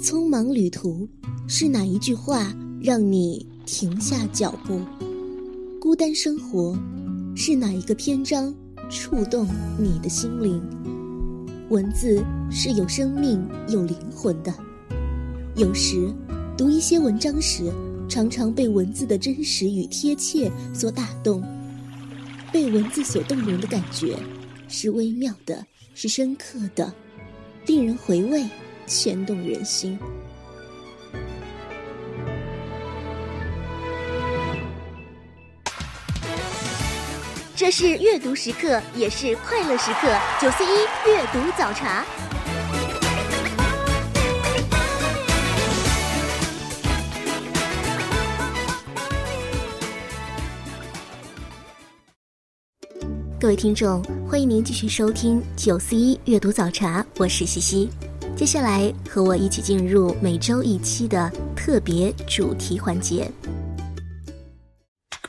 匆忙旅途，是哪一句话让你停下脚步？孤单生活，是哪一个篇章触动你的心灵？文字是有生命、有灵魂的。有时，读一些文章时，常常被文字的真实与贴切所打动。被文字所动容的感觉，是微妙的，是深刻的，令人回味，牵动人心。这是阅读时刻，也是快乐时刻。九四一阅读早茶。各位听众，欢迎您继续收听九四一阅读早茶，我是西西。接下来和我一起进入每周一期的特别主题环节。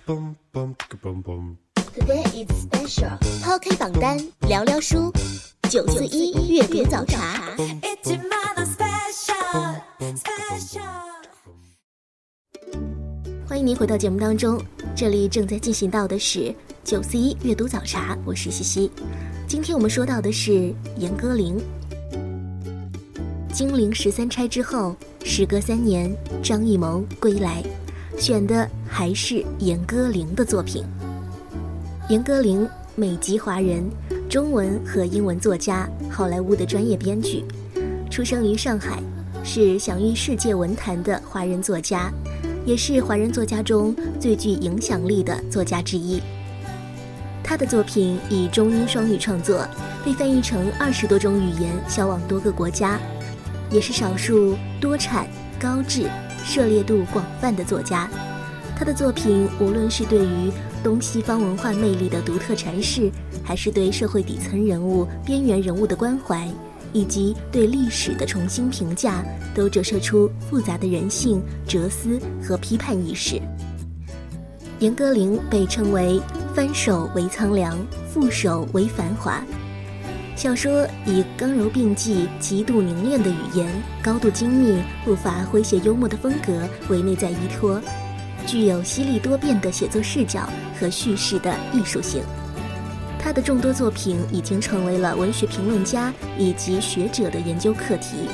Today is special，抛开榜单，聊聊书，九四一阅读早茶。欢迎您回到节目当中，这里正在进行到的是九四一阅读早茶，我是西西。今天我们说到的是严歌苓。金陵十三钗之后，时隔三年，张艺谋归来，选的还是严歌苓的作品。严歌苓，美籍华人，中文和英文作家，好莱坞的专业编剧，出生于上海，是享誉世界文坛的华人作家。也是华人作家中最具影响力的作家之一。他的作品以中英双语创作，被翻译成二十多种语言，销往多个国家，也是少数多产、高质、涉猎度广泛的作家。他的作品无论是对于东西方文化魅力的独特阐释，还是对社会底层人物、边缘人物的关怀。以及对历史的重新评价，都折射出复杂的人性、哲思和批判意识。严歌苓被称为“翻手为苍凉，覆手为繁华”。小说以刚柔并济、极度凝练的语言、高度精密、不乏诙谐幽默的风格为内在依托，具有犀利多变的写作视角和叙事的艺术性。他的众多作品已经成为了文学评论家以及学者的研究课题，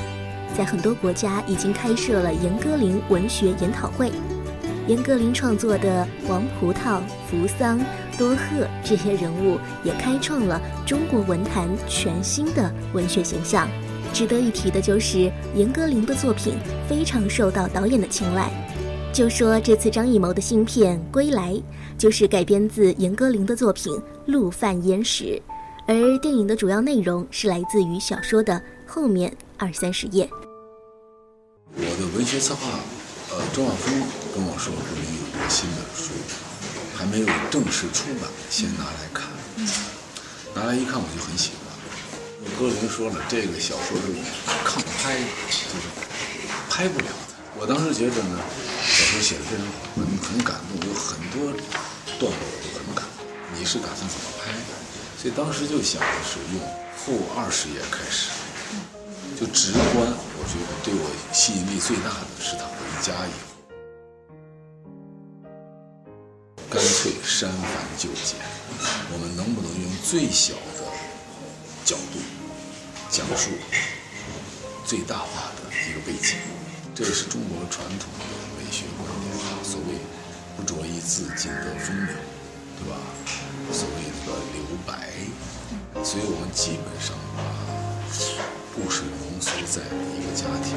在很多国家已经开设了严歌苓文学研讨会。严歌苓创作的王葡萄、扶桑、多鹤这些人物，也开创了中国文坛全新的文学形象。值得一提的就是，严歌苓的作品非常受到导演的青睐。就说这次张艺谋的新片《归来》，就是改编自严歌苓的作品《陆犯焉识》，而电影的主要内容是来自于小说的后面二三十页。我的文学策划，呃，周晓峰跟我说，我们有一个新的，还没有正式出版，先拿来看。拿来一看，我就很喜欢。我歌苓说了，这个小说是抗拍，就是拍不了的。我当时觉得呢。小说写的非常好，很很感动，有很多段落我都很感动。你是打算怎么拍？所以当时就想的是用后二十页开始，就直观。我觉得对我吸引力最大的是他回家以后，删繁就简。我们能不能用最小的角度讲述最大化的一个背景？这也是中国传统的美。学观念，所谓不着一字尽得风流，对吧？所谓的留白，所以我们基本上把故事浓缩在一个家庭。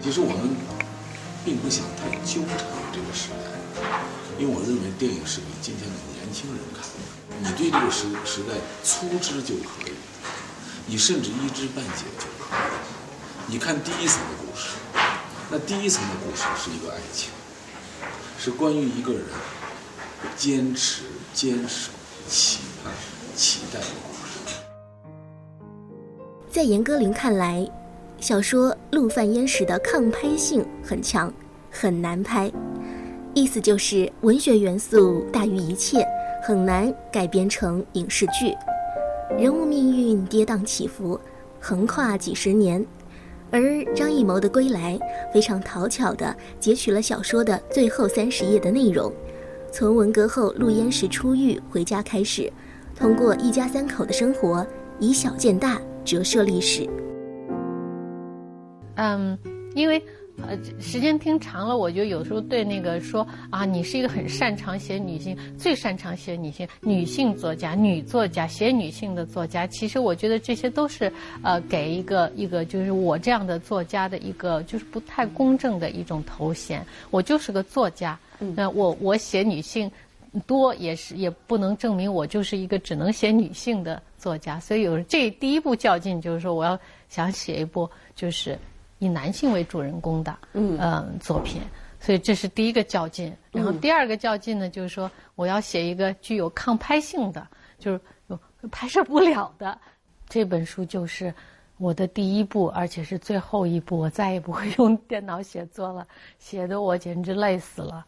其实我们并不想太纠缠这个时代，因为我认为电影是给今天的年轻人看的。你对这个时时代粗知就可以，你甚至一知半解就可以。你看第一层的故事，那第一层的故事是一个爱情，是关于一个人坚持、坚守、期盼、期待的故事。在严歌苓看来，小说《陆犯焉识》的抗拍性很强，很难拍，意思就是文学元素大于一切，很难改编成影视剧。人物命运跌宕起伏，横跨几十年。而张艺谋的《归来》非常讨巧地截取了小说的最后三十页的内容，从文革后陆焉识出狱回家开始，通过一家三口的生活，以小见大，折射历史。嗯，因为。呃，时间听长了，我就有时候对那个说啊，你是一个很擅长写女性、最擅长写女性女性作家、女作家、写女性的作家。其实我觉得这些都是呃，给一个一个就是我这样的作家的一个就是不太公正的一种头衔。我就是个作家，那我我写女性多也是也不能证明我就是一个只能写女性的作家。所以有这第一步较劲，就是说我要想写一部就是。以男性为主人公的嗯作品，所以这是第一个较劲。然后第二个较劲呢，就是说我要写一个具有抗拍性的，就是拍摄不了的这本书，就是我的第一部，而且是最后一部。我再也不会用电脑写作了，写的我简直累死了。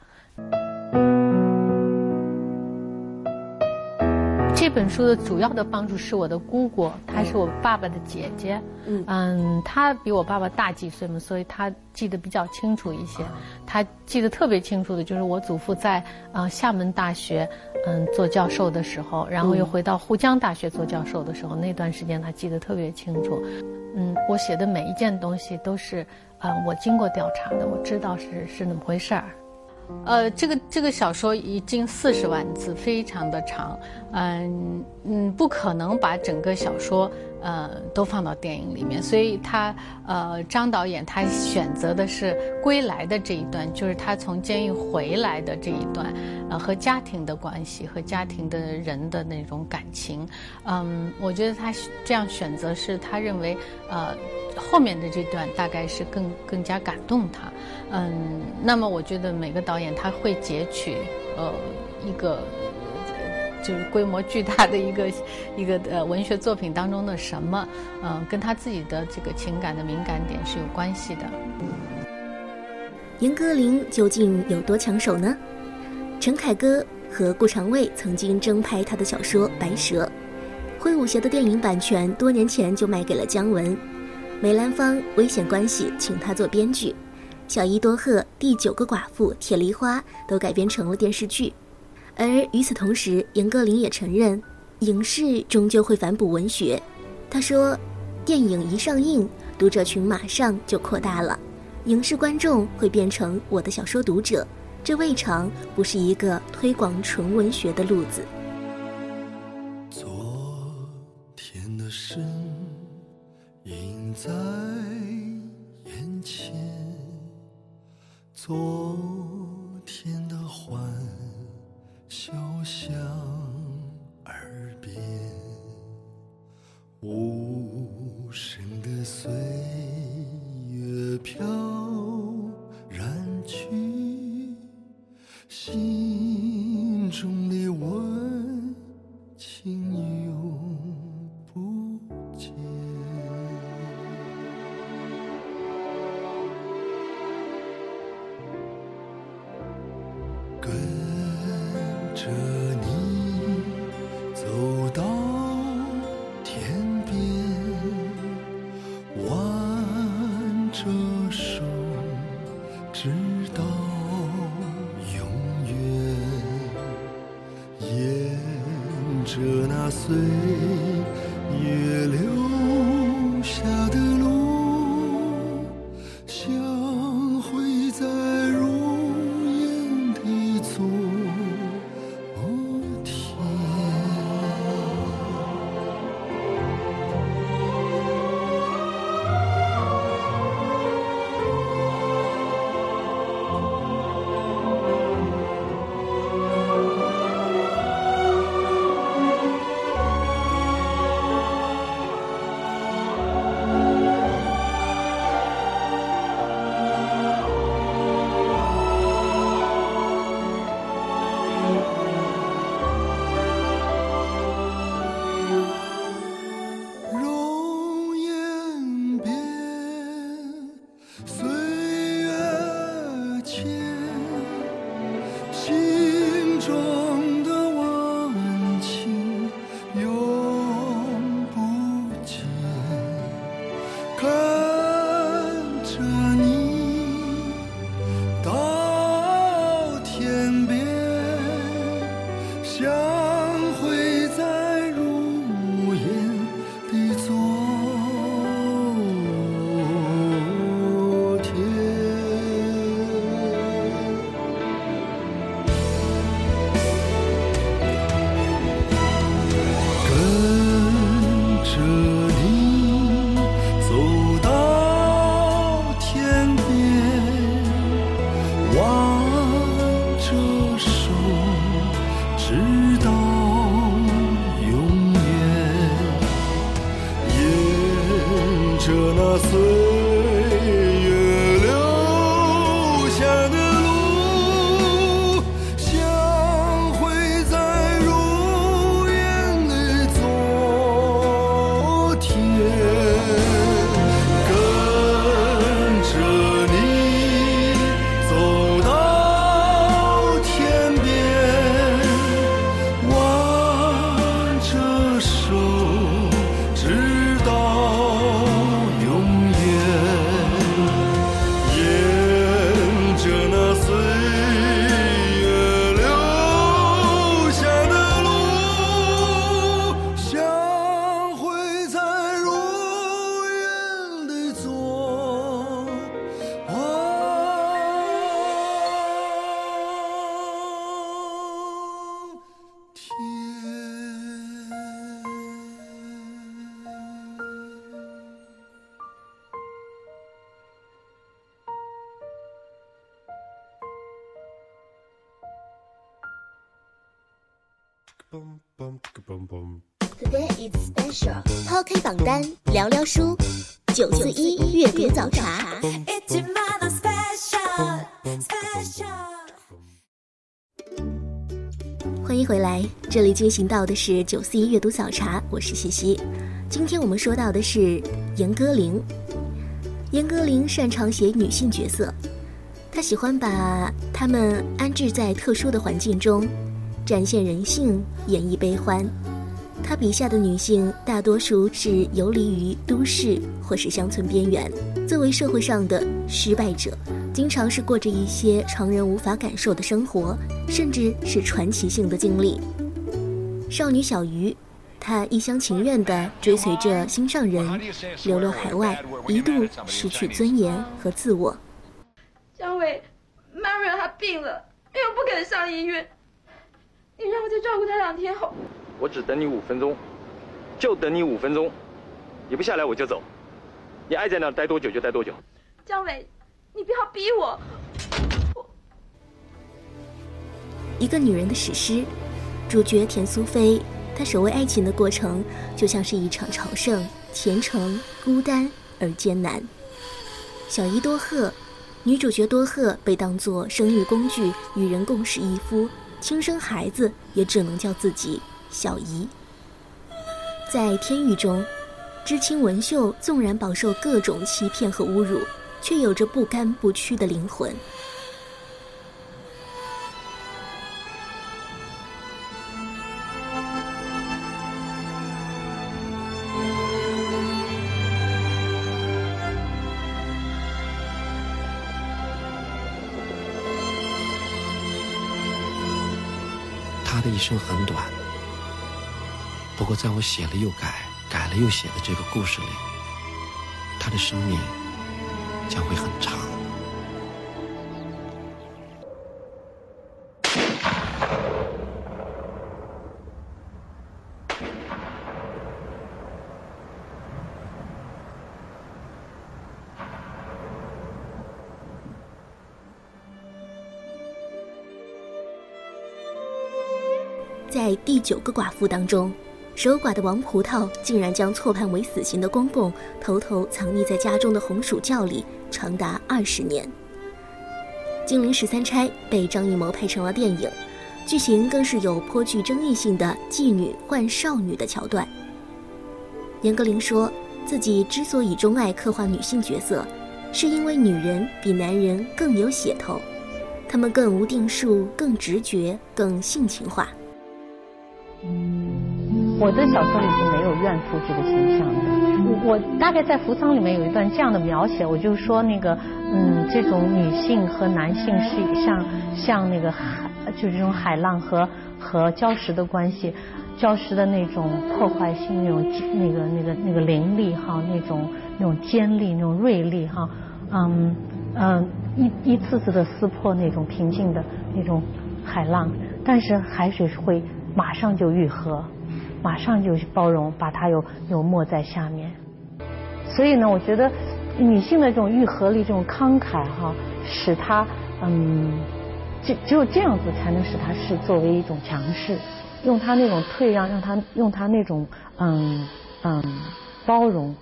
这本书的主要的帮助是我的姑姑，她是我爸爸的姐姐。嗯，她比我爸爸大几岁嘛，所以她记得比较清楚一些。她记得特别清楚的就是我祖父在啊厦门大学嗯做教授的时候，然后又回到沪江大学做教授的时候，那段时间她记得特别清楚。嗯，我写的每一件东西都是啊我经过调查的，我知道是是那么回事儿。呃，这个这个小说已经四十万字，非常的长，嗯嗯，不可能把整个小说呃都放到电影里面，所以他呃张导演他选择的是归来的这一段，就是他从监狱回来的这一段，呃和家庭的关系和家庭的人的那种感情，嗯，我觉得他这样选择是他认为呃。后面的这段大概是更更加感动他，嗯，那么我觉得每个导演他会截取呃一个就是规模巨大的一个 一个呃文学作品当中的什么，嗯，跟他自己的这个情感的敏感点是有关系的。严歌苓究竟有多抢手呢？陈凯歌和顾长卫曾经争拍他的小说《白蛇》，挥舞鞋的电影版权多年前就卖给了姜文。梅兰芳危险关系，请他做编剧；小伊多鹤第九个寡妇铁梨花都改编成了电视剧。而与此同时，严歌苓也承认，影视终究会反哺文学。他说：“电影一上映，读者群马上就扩大了，影视观众会变成我的小说读者，这未尝不是一个推广纯文学的路子。”昨天的身影。在眼前，昨响耳边，无声的岁月飘然去，心着那岁月留下的路。show. 单，聊聊书。九四一阅读早茶。欢迎回来，这里进行到的是九四一阅读早茶，我是西西。今天我们说到的是严歌苓。严歌苓擅长写女性角色，她喜欢把她们安置在特殊的环境中。展现人性，演绎悲欢。他笔下的女性大多数是游离于都市或是乡村边缘，作为社会上的失败者，经常是过着一些常人无法感受的生活，甚至是传奇性的经历。少女小鱼，她一厢情愿地追随着心上人，流落海外，一度失去尊严和自我。姜伟，Maria 她病了，又不肯上医院。你让我再照顾她两天好。我只等你五分钟，就等你五分钟，你不下来我就走，你爱在那待多久就待多久。姜伟，你不要逼我。一个女人的史诗，主角田苏菲，她守卫爱情的过程就像是一场朝圣，虔诚、孤单而艰难。小伊多鹤，女主角多鹤被当作生育工具，与人共侍一夫。亲生孩子也只能叫自己小姨。在天狱中，知青文秀纵然饱受各种欺骗和侮辱，却有着不甘不屈的灵魂。他的一生很短，不过在我写了又改、改了又写的这个故事里，他的生命将会很长。在第九个寡妇当中，守寡的王葡萄竟然将错判为死刑的公公偷偷藏匿在家中的红薯窖里，长达二十年。《金陵十三钗》被张艺谋拍成了电影，剧情更是有颇具争议性的妓女换少女的桥段。严歌苓说自己之所以钟爱刻画女性角色，是因为女人比男人更有血头，她们更无定数，更直觉，更性情化。我的小说里是没有怨妇这个形象的。我我大概在《扶桑》里面有一段这样的描写，我就说那个嗯，这种女性和男性是像像那个海，就是这种海浪和和礁石的关系，礁石的那种破坏性，那种那个那个那个凌厉哈，那种那种尖利，那种锐利哈，嗯嗯，一一次次的撕破那种平静的那种海浪，但是海水是会马上就愈合。马上就包容，把它又又没在下面。所以呢，我觉得女性的这种愈合力、这种慷慨哈，使她嗯，只只有这样子才能使她是作为一种强势，用她那种退让，让她用她那种嗯嗯包容，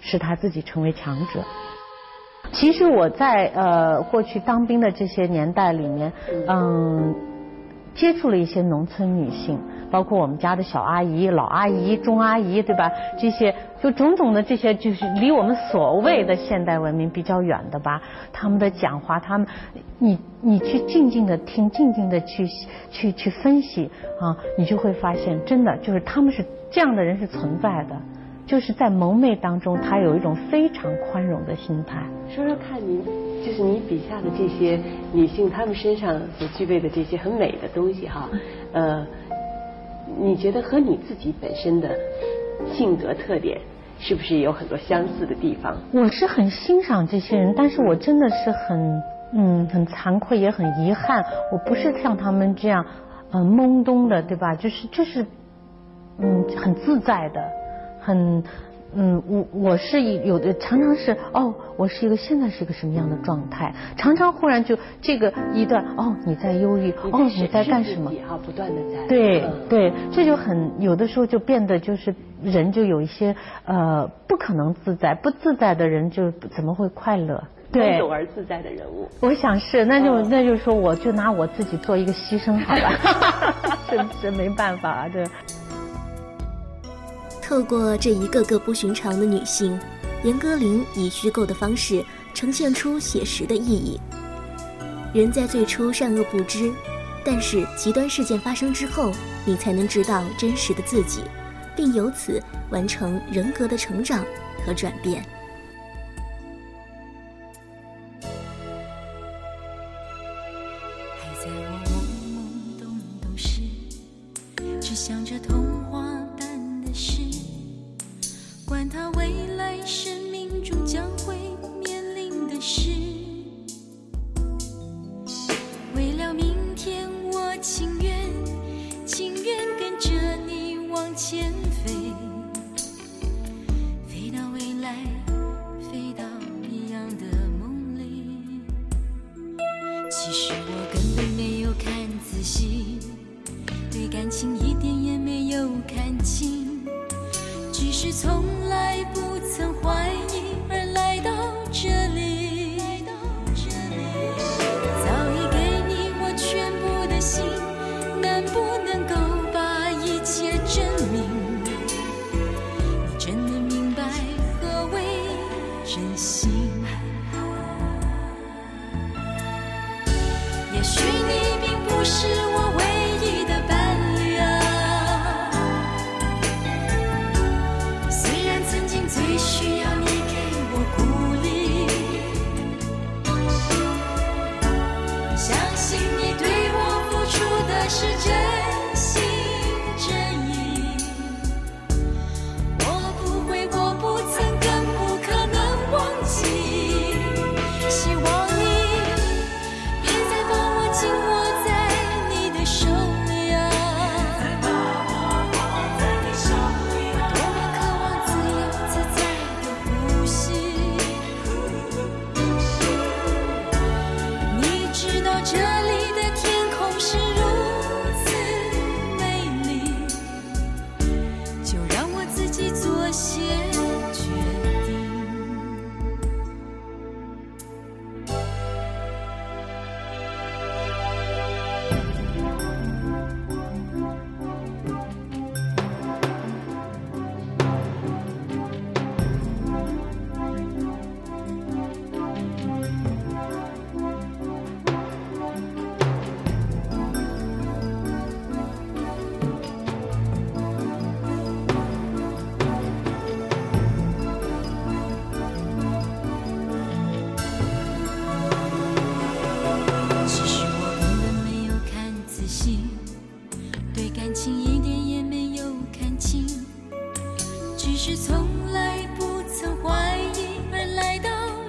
使她自己成为强者。其实我在呃过去当兵的这些年代里面，嗯，接触了一些农村女性。包括我们家的小阿姨、老阿姨、中阿姨，对吧？这些就种种的这些，就是离我们所谓的现代文明比较远的吧。他们的讲话，他们，你你去静静的听，静静的去去去分析啊，你就会发现，真的就是他们是这样的人是存在的，就是在蒙昧当中，他有一种非常宽容的心态。说说看，您就是你笔下的这些女性，她们身上所具备的这些很美的东西，哈，呃。你觉得和你自己本身的性格特点是不是有很多相似的地方？我是很欣赏这些人，但是我真的是很嗯很惭愧，也很遗憾，我不是像他们这样嗯懵懂的，对吧？就是就是嗯很自在的，很。嗯，我我是有的，常常是哦，我是一个现在是一个什么样的状态？常常忽然就这个一段哦，你在忧郁，哦，你在干什么？哈，不断的在对对，这就很有的时候就变得就是人就有一些呃不可能自在，不自在的人就怎么会快乐？对，懂而自在的人物，我想是，那就那就说我就拿我自己做一个牺牲好了，真真没办法啊，这。透过这一个个不寻常的女性，严歌苓以虚构的方式呈现出写实的意义。人在最初善恶不知，但是极端事件发生之后，你才能知道真实的自己，并由此完成人格的成长和转变。来生命中将会面临的事，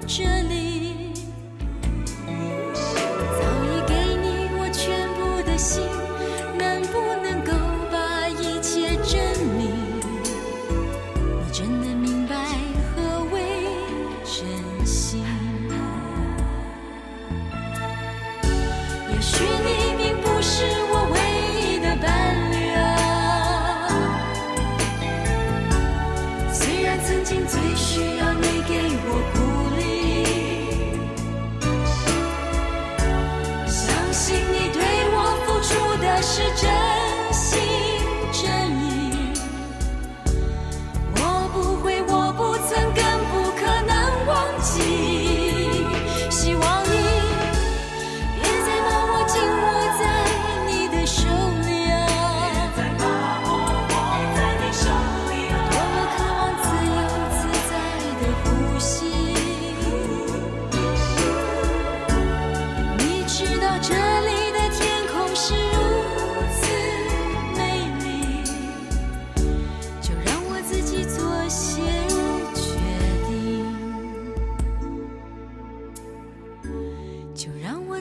这里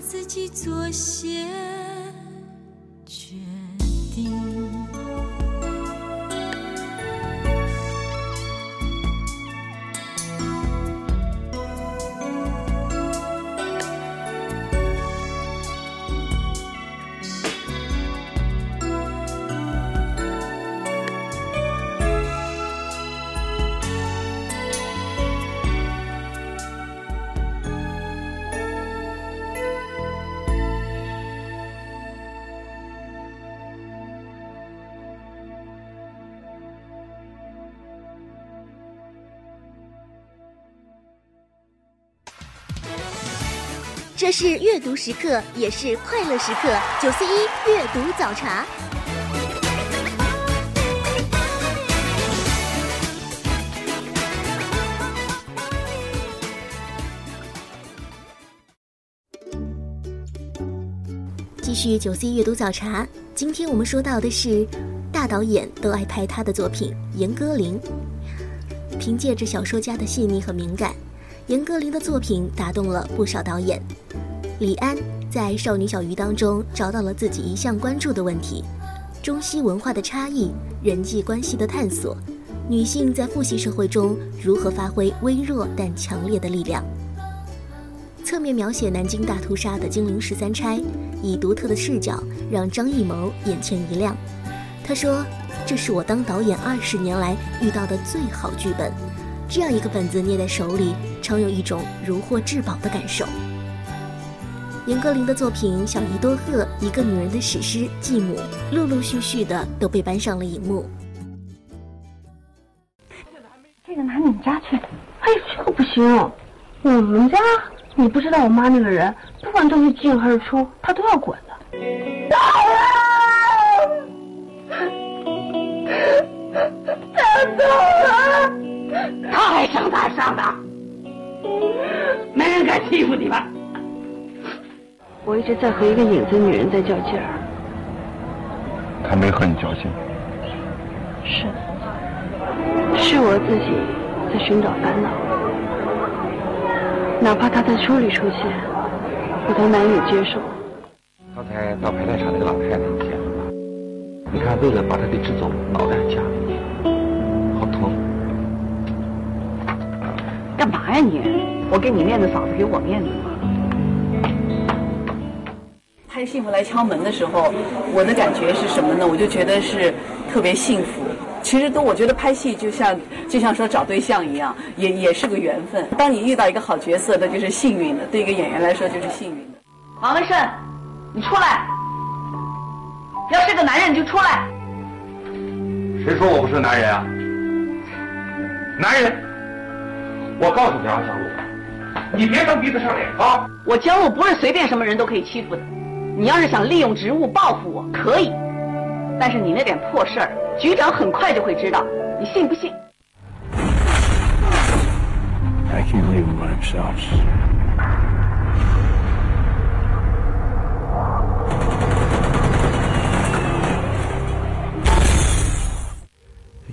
自己做些这是阅读时刻，也是快乐时刻。九四一阅读早茶。继续九 C 阅读早茶，今天我们说到的是大导演都爱拍他的作品严歌苓。凭借着小说家的细腻和敏感，严歌苓的作品打动了不少导演。李安在《少女小鱼》当中找到了自己一向关注的问题：中西文化的差异、人际关系的探索，女性在父系社会中如何发挥微弱但强烈的力量。侧面描写南京大屠杀的金陵十三钗，以独特的视角让张艺谋眼前一亮。他说：“这是我当导演二十年来遇到的最好剧本，这样一个本子捏在手里，常有一种如获至宝的感受。”严歌苓的作品《小姨多鹤》《一个女人的史诗》《继母》，陆陆续续的都被搬上了荧幕。这个拿你们家去？哎，这个不行，我们家你不知道我妈那个人，不管东西进还是出，她都要管的。他走了，他还上哪上当？没人敢欺负你吧？我一直在和一个影子女人在较劲儿。他没和你较劲。是，是我自己在寻找烦恼。哪怕他在书里出现，我都难以接受。刚才到排练场那个老太太你见了吧？你看，为了把他给支走，脑袋夹干嘛呀你？我给你面子，嫂子给我面子嘛。拍《幸福来敲门》的时候，我的感觉是什么呢？我就觉得是特别幸福。其实都我觉得拍戏就像就像说找对象一样，也也是个缘分。当你遇到一个好角色，那就是幸运的；对一个演员来说就是幸运的。王文胜，你出来！要是个男人你就出来。谁说我不是男人啊？男人！我告诉你啊，江路，你别蹬鼻子上脸啊！我江路不是随便什么人都可以欺负的。你要是想利用职务报复我，可以，但是你那点破事儿，局长很快就会知道，你信不信 I can't leave him by himself.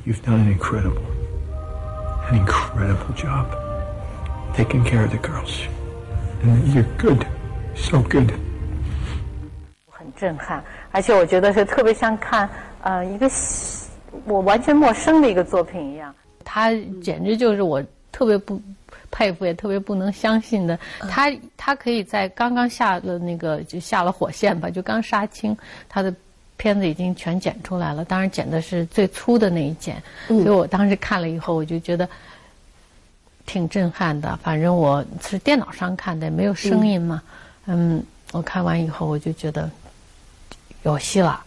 You've done an incredible, an incredible job taking care of the girls. And you're good, so good. 很震撼，而且我觉得是特别像看呃一个我完全陌生的一个作品一样。他简直就是我特别不佩服，也特别不能相信的。他他可以在刚刚下了那个就下了火线吧，就刚杀青，他的片子已经全剪出来了，当然剪的是最粗的那一剪，嗯所以我当时看了以后，我就觉得挺震撼的。反正我是电脑上看的，没有声音嘛，嗯，我看完以后我就觉得有戏了。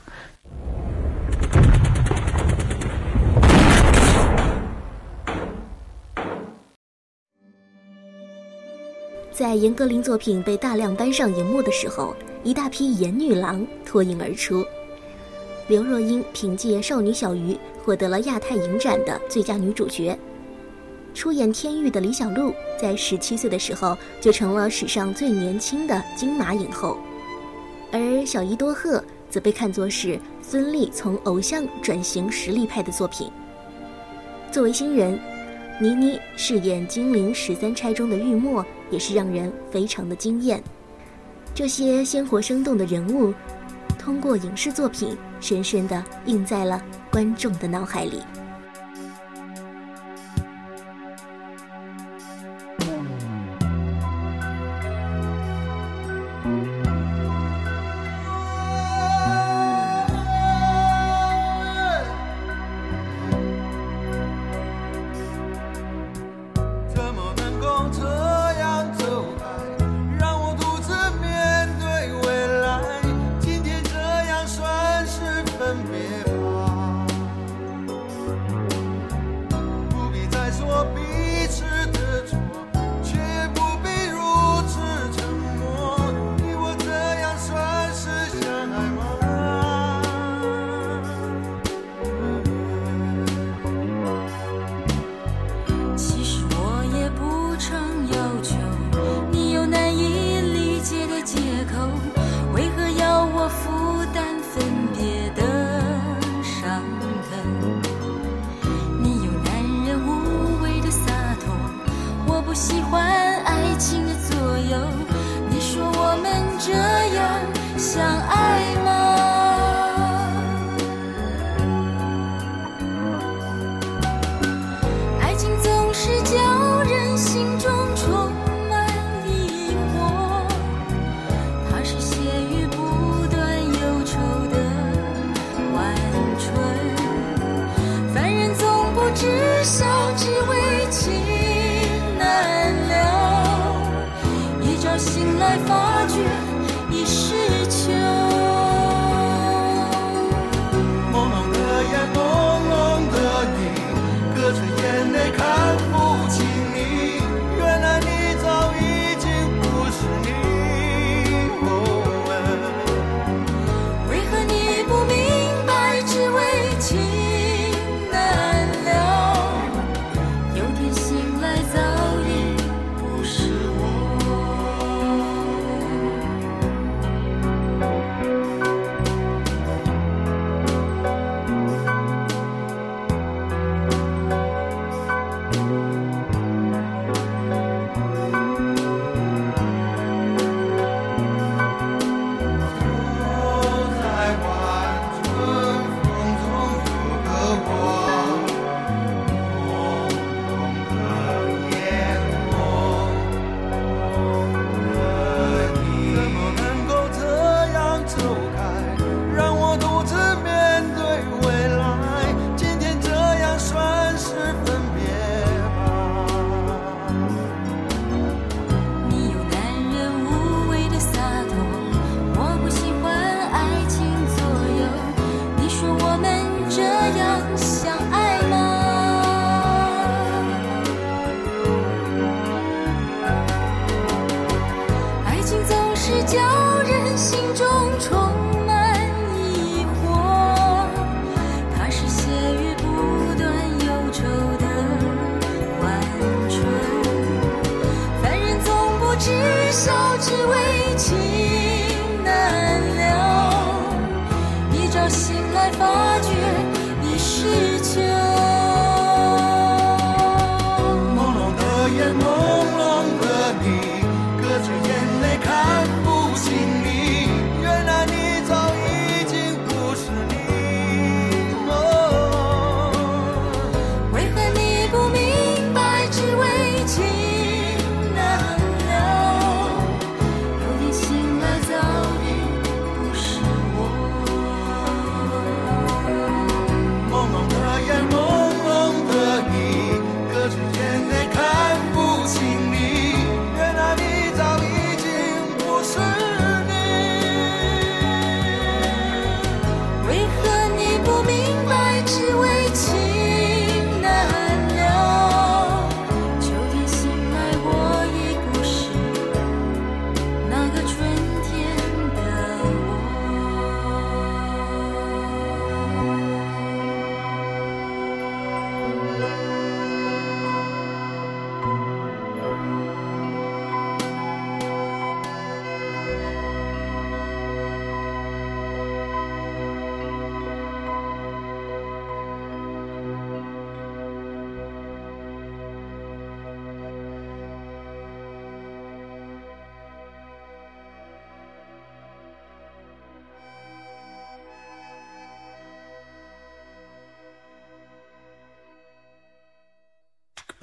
在严歌苓作品被大量搬上荧幕的时候，一大批颜女郎脱颖而出。刘若英凭借《少女小鱼》获得了亚太影展的最佳女主角。出演《天域》的李小璐，在十七岁的时候就成了史上最年轻的金马影后，而小伊多鹤则被看作是孙俪从偶像转型实力派的作品。作为新人，倪妮饰演《金陵十三钗》中的玉墨，也是让人非常的惊艳。这些鲜活生动的人物，通过影视作品，深深地印在了观众的脑海里。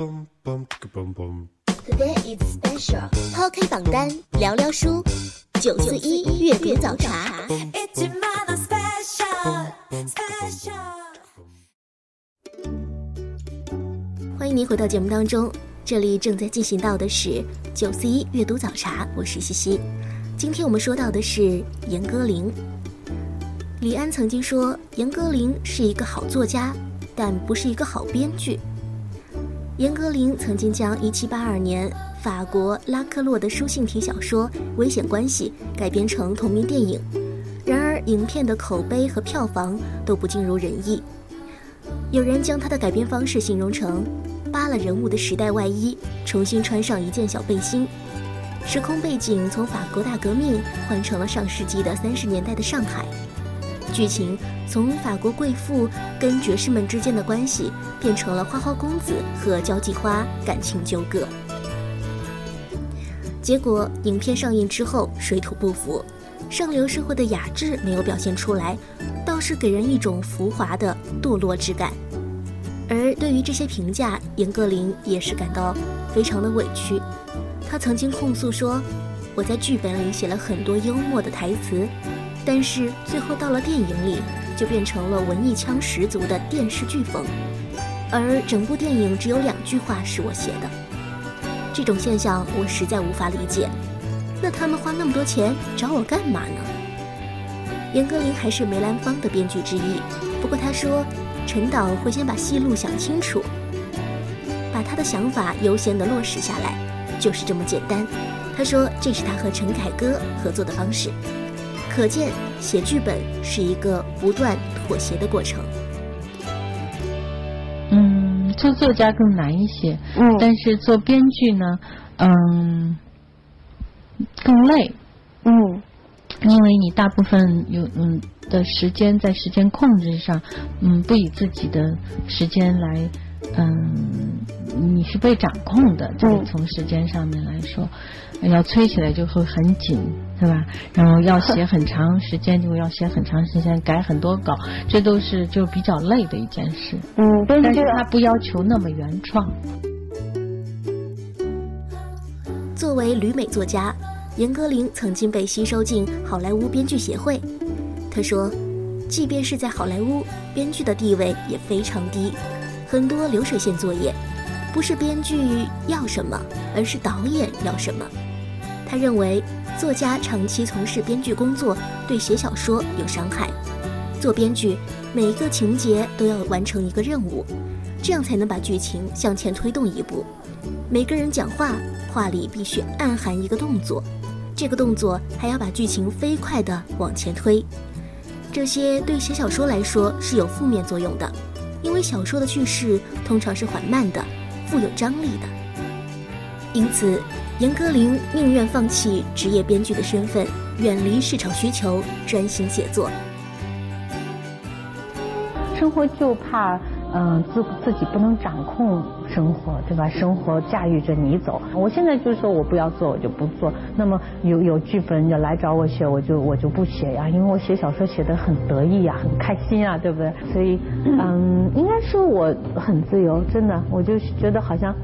Today is special。抛开榜单，聊聊书。九四一阅读早茶。欢迎您回到节目当中，这里正在进行到的是九四一阅读早茶，我是西西。今天我们说到的是严歌苓。李安曾经说，严歌苓是一个好作家，但不是一个好编剧。严歌苓曾经将1782年法国拉克洛的书信体小说《危险关系》改编成同名电影，然而影片的口碑和票房都不尽如人意。有人将他的改编方式形容成扒了人物的时代外衣，重新穿上一件小背心，时空背景从法国大革命换成了上世纪的三十年代的上海。剧情从法国贵妇跟爵士们之间的关系，变成了花花公子和交际花感情纠葛。结果影片上映之后水土不服，上流社会的雅致没有表现出来，倒是给人一种浮华的堕落之感。而对于这些评价，严歌苓也是感到非常的委屈。他曾经控诉说：“我在剧本里写了很多幽默的台词。”但是最后到了电影里，就变成了文艺腔十足的电视剧风，而整部电影只有两句话是我写的。这种现象我实在无法理解。那他们花那么多钱找我干嘛呢？严歌苓还是梅兰芳的编剧之一，不过他说，陈导会先把戏路想清楚，把他的想法优先地落实下来，就是这么简单。他说这是他和陈凯歌合作的方式。可见，写剧本是一个不断妥协的过程。嗯，做作家更难一些，嗯，但是做编剧呢，嗯，更累，嗯，因为你大部分有嗯的时间在时间控制上，嗯，不以自己的时间来，嗯，你是被掌控的，这个从时间上面来说，要催起来就会很紧。对吧？然后要写很长时间，就要写很长时间，改很多稿，这都是就比较累的一件事。嗯，但是他不要求那么原创。作为旅美作家，严歌苓曾经被吸收进好莱坞编剧协会。他说，即便是在好莱坞，编剧的地位也非常低，很多流水线作业，不是编剧要什么，而是导演要什么。他认为。作家长期从事编剧工作，对写小说有伤害。做编剧，每一个情节都要完成一个任务，这样才能把剧情向前推动一步。每个人讲话，话里必须暗含一个动作，这个动作还要把剧情飞快地往前推。这些对写小说来说是有负面作用的，因为小说的叙事通常是缓慢的，富有张力的。因此。严歌苓宁愿放弃职业编剧的身份，远离市场需求，专心写作。生活就怕，嗯，自自己不能掌控生活，对吧？生活驾驭着你走。我现在就说我不要做，我就不做。那么有有剧本要来找我写，我就我就不写呀，因为我写小说写的很得意呀，很开心啊，对不对？所以，嗯，应该说我很自由，真的，我就觉得好像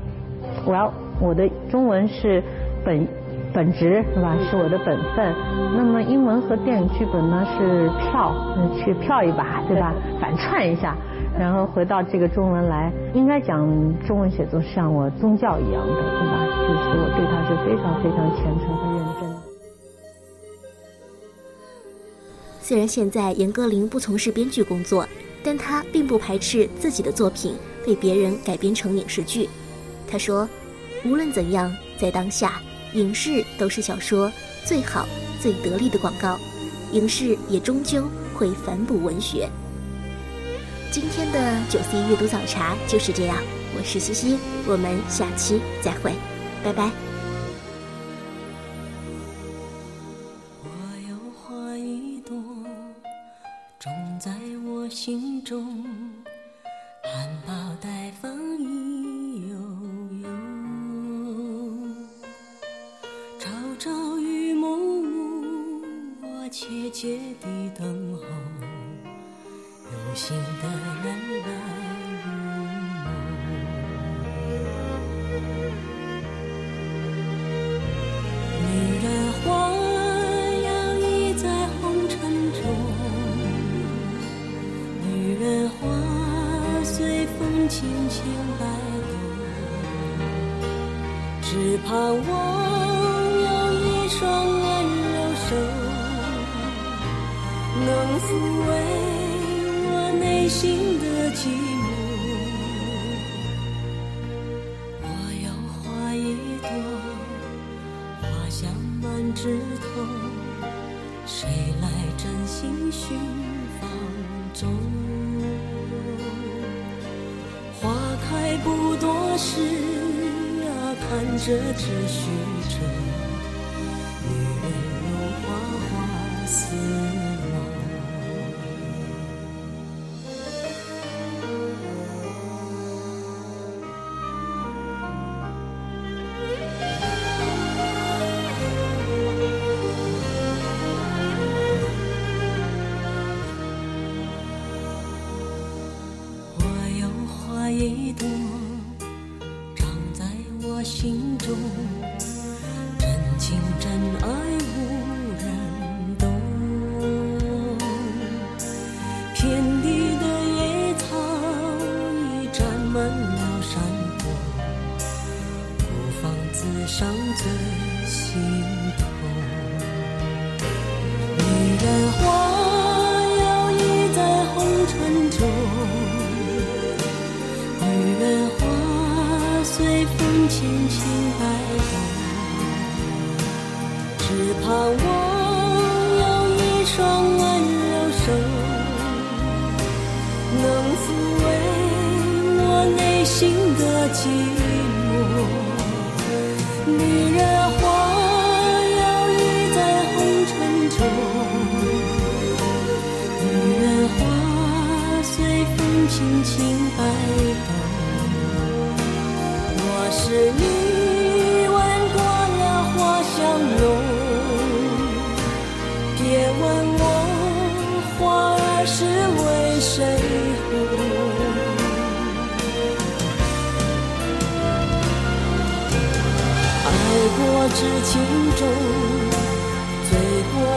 我要。我的中文是本本职是吧？是我的本分。那么英文和电影剧本呢是票，去票一把对吧？反串一下，然后回到这个中文来，应该讲中文写作像我宗教一样的对吧？就是我对它是非常非常虔诚和认真。虽然现在严歌苓不从事编剧工作，但她并不排斥自己的作品被别人改编成影视剧。她说。无论怎样，在当下，影视都是小说最好、最得力的广告，影视也终究会反哺文学。今天的九 C 阅读早茶就是这样，我是西西，我们下期再会，拜拜。我有花一朵，种在我心中，含苞待切切地等候有心的人来入梦。这秩序。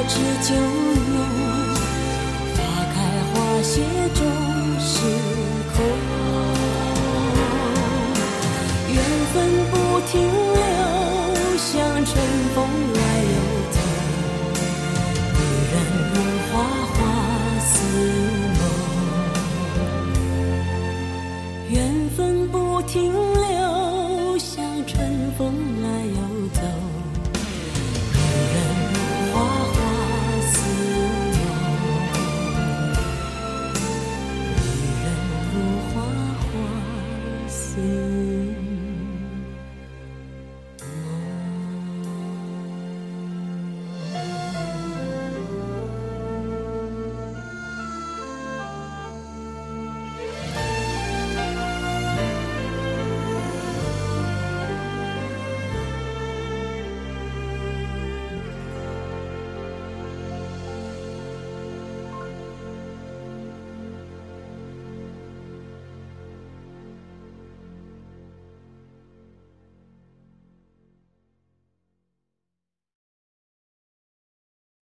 知酒浓花开花谢终是空。缘分不停